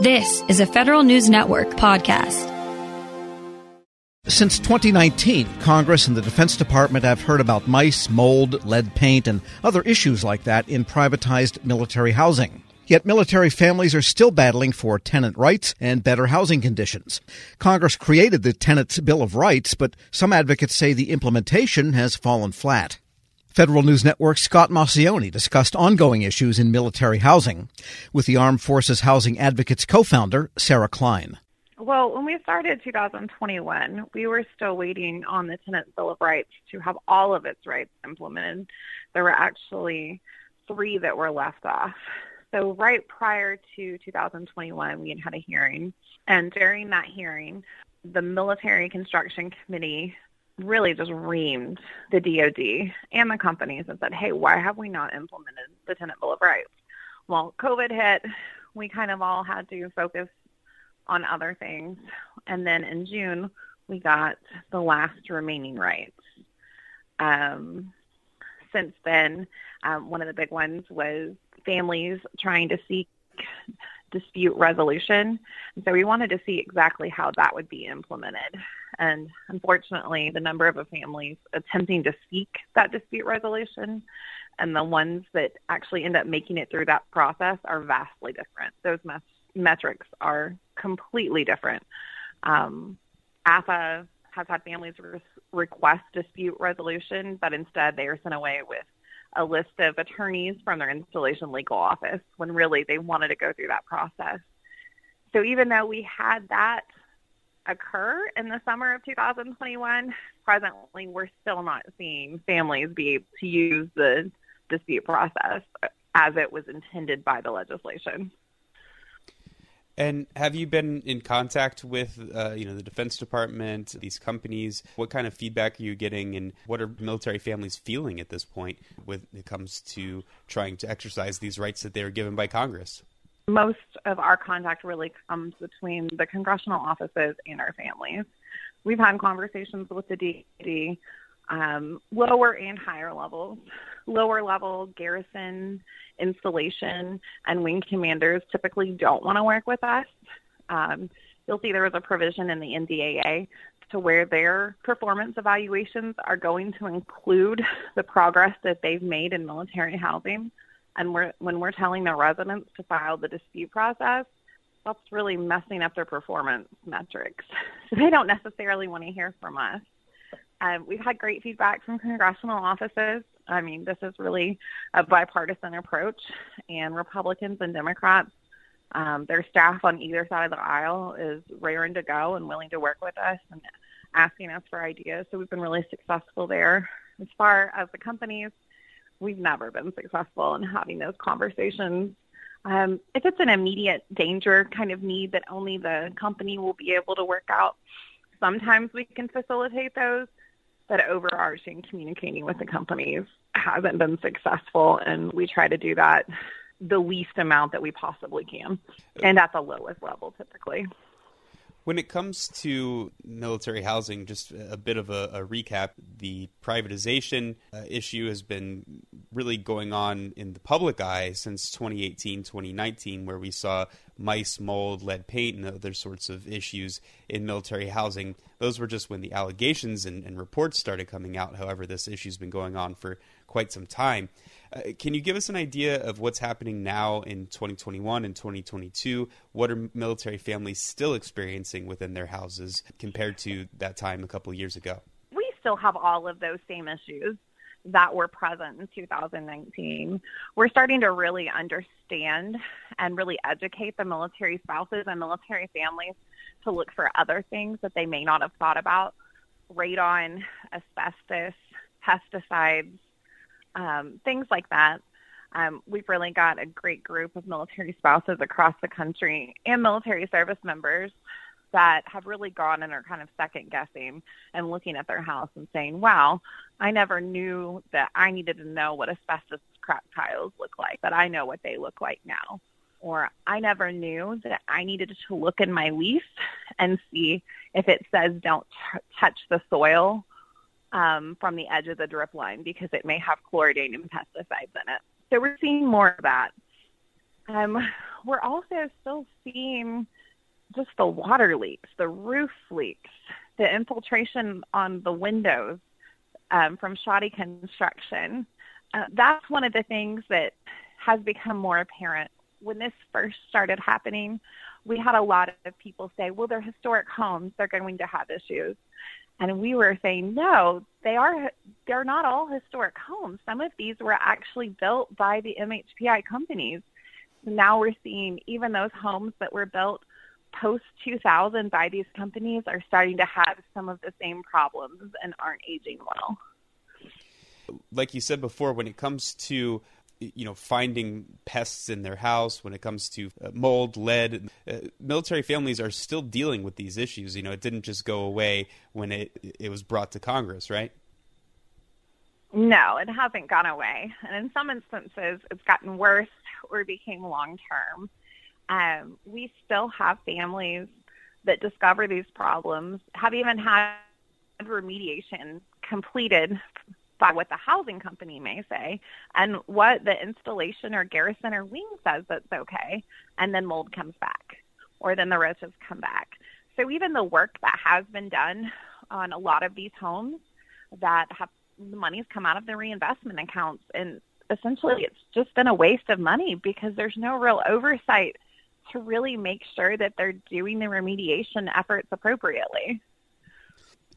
This is a Federal News Network podcast. Since 2019, Congress and the Defense Department have heard about mice, mold, lead paint, and other issues like that in privatized military housing. Yet military families are still battling for tenant rights and better housing conditions. Congress created the Tenants Bill of Rights, but some advocates say the implementation has fallen flat. Federal News Network's Scott Maucione discussed ongoing issues in military housing with the Armed Forces Housing Advocates co-founder Sarah Klein. Well, when we started 2021, we were still waiting on the Tenant Bill of Rights to have all of its rights implemented. There were actually three that were left off. So right prior to 2021, we had had a hearing. And during that hearing, the Military Construction Committee really just reamed the DoD and the companies and said, hey, why have we not implemented the Tenant Bill of Rights? Well, COVID hit. We kind of all had to focus on other things. And then in June, we got the last remaining rights. Um, since then, um, one of the big ones was families trying to seek dispute resolution. And so we wanted to see exactly how that would be implemented. And unfortunately, the number of families attempting to seek that dispute resolution and the ones that actually end up making it through that process are vastly different. Those met- metrics are completely different. Um, AFA has had families re- request dispute resolution, but instead they are sent away with a list of attorneys from their installation legal office when really they wanted to go through that process. So even though we had that occur in the summer of 2021, presently we're still not seeing families be able to use the dispute process as it was intended by the legislation. And have you been in contact with, uh, you know, the Defense Department, these companies? What kind of feedback are you getting, and what are military families feeling at this point when it comes to trying to exercise these rights that they are given by Congress? Most of our contact really comes between the congressional offices and our families. We've had conversations with the DD, um, lower and higher levels. Lower level garrison installation and wing commanders typically don't want to work with us. Um, you'll see there was a provision in the NDAA to where their performance evaluations are going to include the progress that they've made in military housing. And we're, when we're telling the residents to file the dispute process, that's really messing up their performance metrics. So they don't necessarily want to hear from us. Um, we've had great feedback from congressional offices. I mean, this is really a bipartisan approach, and Republicans and Democrats, um, their staff on either side of the aisle is raring to go and willing to work with us and asking us for ideas. So we've been really successful there. As far as the companies, we've never been successful in having those conversations. Um, if it's an immediate danger kind of need that only the company will be able to work out, sometimes we can facilitate those that overarching communicating with the companies hasn't been successful and we try to do that the least amount that we possibly can and at the lowest level typically when it comes to military housing, just a bit of a, a recap. The privatization uh, issue has been really going on in the public eye since 2018, 2019, where we saw mice, mold, lead paint, and other sorts of issues in military housing. Those were just when the allegations and, and reports started coming out. However, this issue's been going on for quite some time. Uh, can you give us an idea of what's happening now in 2021 and 2022? What are military families still experiencing within their houses compared to that time a couple years ago? We still have all of those same issues that were present in 2019. We're starting to really understand and really educate the military spouses and military families to look for other things that they may not have thought about radon, asbestos, pesticides, um, things like that. Um, we've really got a great group of military spouses across the country and military service members that have really gone and are kind of second guessing and looking at their house and saying, wow, I never knew that I needed to know what asbestos crack tiles look like, but I know what they look like now. Or I never knew that I needed to look in my lease and see if it says don't t- touch the soil um, from the edge of the drip line because it may have chlordane and pesticides in it. So we're seeing more of that. Um, we're also still seeing just the water leaks, the roof leaks, the infiltration on the windows um, from shoddy construction. Uh, that's one of the things that has become more apparent. When this first started happening, we had a lot of people say, well, they're historic homes. They're going to have issues. And we were saying, no, they are, they're not all historic homes. Some of these were actually built by the MHPI companies. Now we're seeing even those homes that were built post 2000 by these companies are starting to have some of the same problems and aren't aging well. Like you said before, when it comes to you know finding pests in their house when it comes to uh, mold lead uh, military families are still dealing with these issues. You know it didn't just go away when it it was brought to congress right? No it hasn't gone away. And in some instances it's gotten worse or became long term um, we still have families that discover these problems have even had remediation completed by what the housing company may say and what the installation or garrison or wing says that's okay, and then mold comes back, or then the roaches come back. So even the work that has been done on a lot of these homes that have the money's come out of the reinvestment accounts, and essentially it's just been a waste of money because there's no real oversight to really make sure that they're doing the remediation efforts appropriately.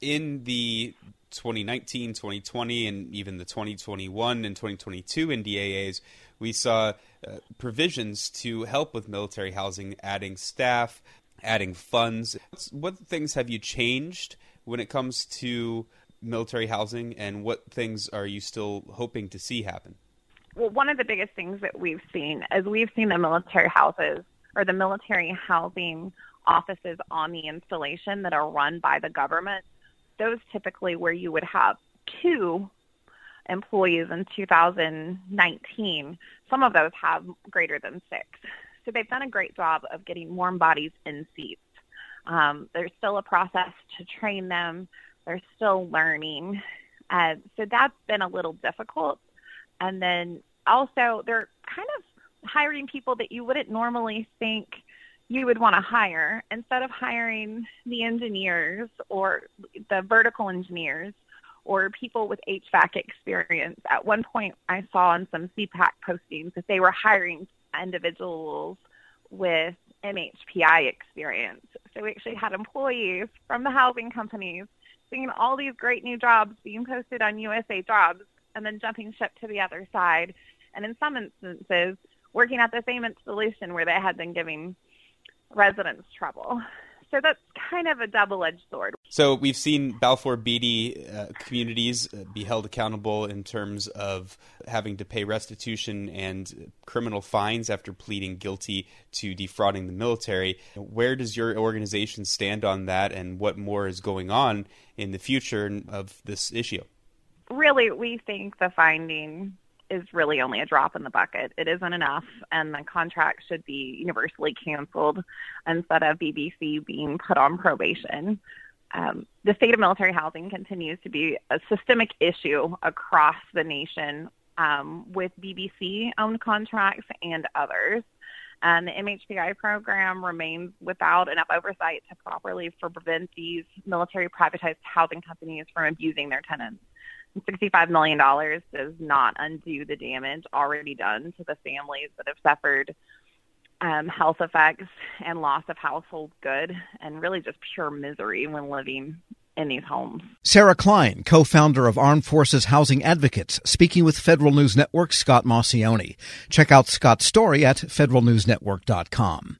In the 2019, 2020, and even the 2021 and 2022 NDAAs, we saw uh, provisions to help with military housing, adding staff, adding funds. What things have you changed when it comes to military housing, and what things are you still hoping to see happen? Well, one of the biggest things that we've seen is we've seen the military houses or the military housing offices on the installation that are run by the government those typically where you would have two employees in 2019. Some of those have greater than six. So they've done a great job of getting warm bodies in seats. Um, there's still a process to train them. They're still learning. Uh, so that's been a little difficult. And then also they're kind of hiring people that you wouldn't normally think – you would want to hire instead of hiring the engineers or the vertical engineers or people with HVAC experience. At one point, I saw on some CPAC postings that they were hiring individuals with MHPI experience. So we actually had employees from the housing companies seeing all these great new jobs being posted on USA Jobs and then jumping ship to the other side. And in some instances, working at the same installation where they had been giving residents trouble. So that's kind of a double-edged sword. So we've seen Balfour Beatty uh, communities uh, be held accountable in terms of having to pay restitution and criminal fines after pleading guilty to defrauding the military. Where does your organization stand on that, and what more is going on in the future of this issue? Really, we think the finding is really only a drop in the bucket. It isn't enough, and the contract should be universally canceled instead of BBC being put on probation. Um, the state of military housing continues to be a systemic issue across the nation um, with BBC owned contracts and others. And the MHPI program remains without enough oversight to properly prevent these military privatized housing companies from abusing their tenants. $65 million does not undo the damage already done to the families that have suffered um, health effects and loss of household good and really just pure misery when living in these homes. Sarah Klein, co-founder of Armed Forces Housing Advocates, speaking with Federal News Network Scott Maucione. Check out Scott's story at federalnewsnetwork.com.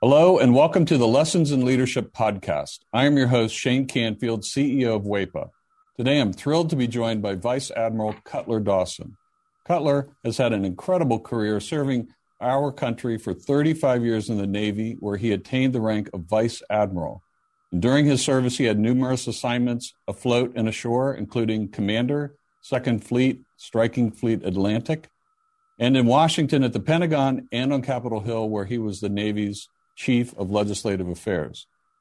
Hello and welcome to the Lessons in Leadership podcast. I am your host Shane Canfield, CEO of WEPA. Today, I'm thrilled to be joined by Vice Admiral Cutler Dawson. Cutler has had an incredible career serving our country for 35 years in the Navy, where he attained the rank of Vice Admiral. During his service, he had numerous assignments afloat and ashore, including Commander, Second Fleet, Striking Fleet Atlantic, and in Washington at the Pentagon and on Capitol Hill, where he was the Navy's Chief of Legislative Affairs.